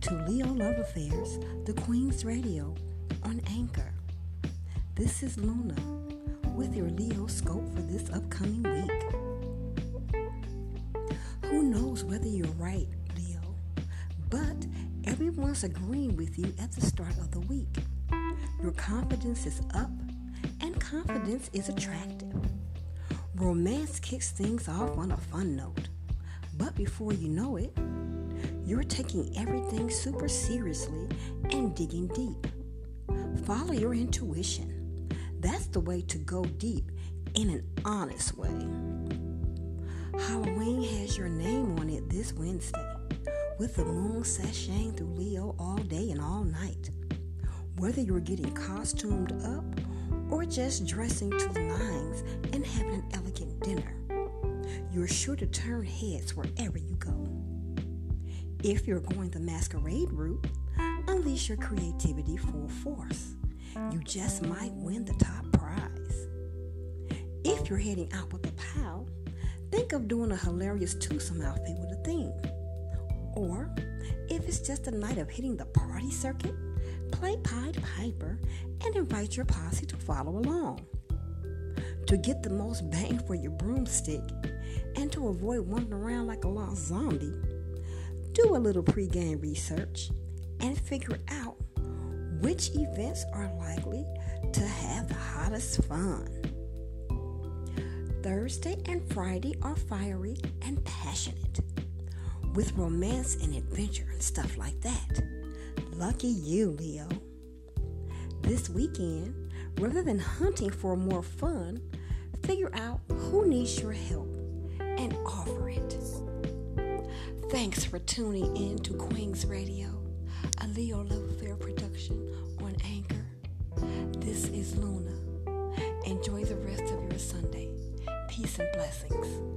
to Leo Love Affairs, the Queen's Radio on Anchor. This is Luna with your Leo scope for this upcoming week. Who knows whether you're right, Leo, but everyone's agreeing with you at the start of the week. Your confidence is up, and confidence is attractive. Romance kicks things off on a fun note, but before you know it, you're taking everything super seriously and digging deep. Follow your intuition. That's the way to go deep in an honest way. Halloween has your name on it this Wednesday, with the moon sashaying through Leo all day and all night. Whether you're getting costumed up or just dressing to the nines and you're sure to turn heads wherever you go. If you're going the masquerade route, unleash your creativity full force. You just might win the top prize. If you're heading out with a pal, think of doing a hilarious twosome outfit with a theme. Or, if it's just a night of hitting the party circuit, play Pied Piper and invite your posse to follow along. To get the most bang for your broomstick and to avoid wandering around like a lost zombie, do a little pregame research and figure out which events are likely to have the hottest fun. Thursday and Friday are fiery and passionate, with romance and adventure and stuff like that. Lucky you, Leo. This weekend, rather than hunting for more fun, figure out who needs your help and offer it. Thanks for tuning in to Queen's Radio, a Leo Love Affair production on Anchor. This is Luna. Enjoy the rest of your Sunday. Peace and blessings.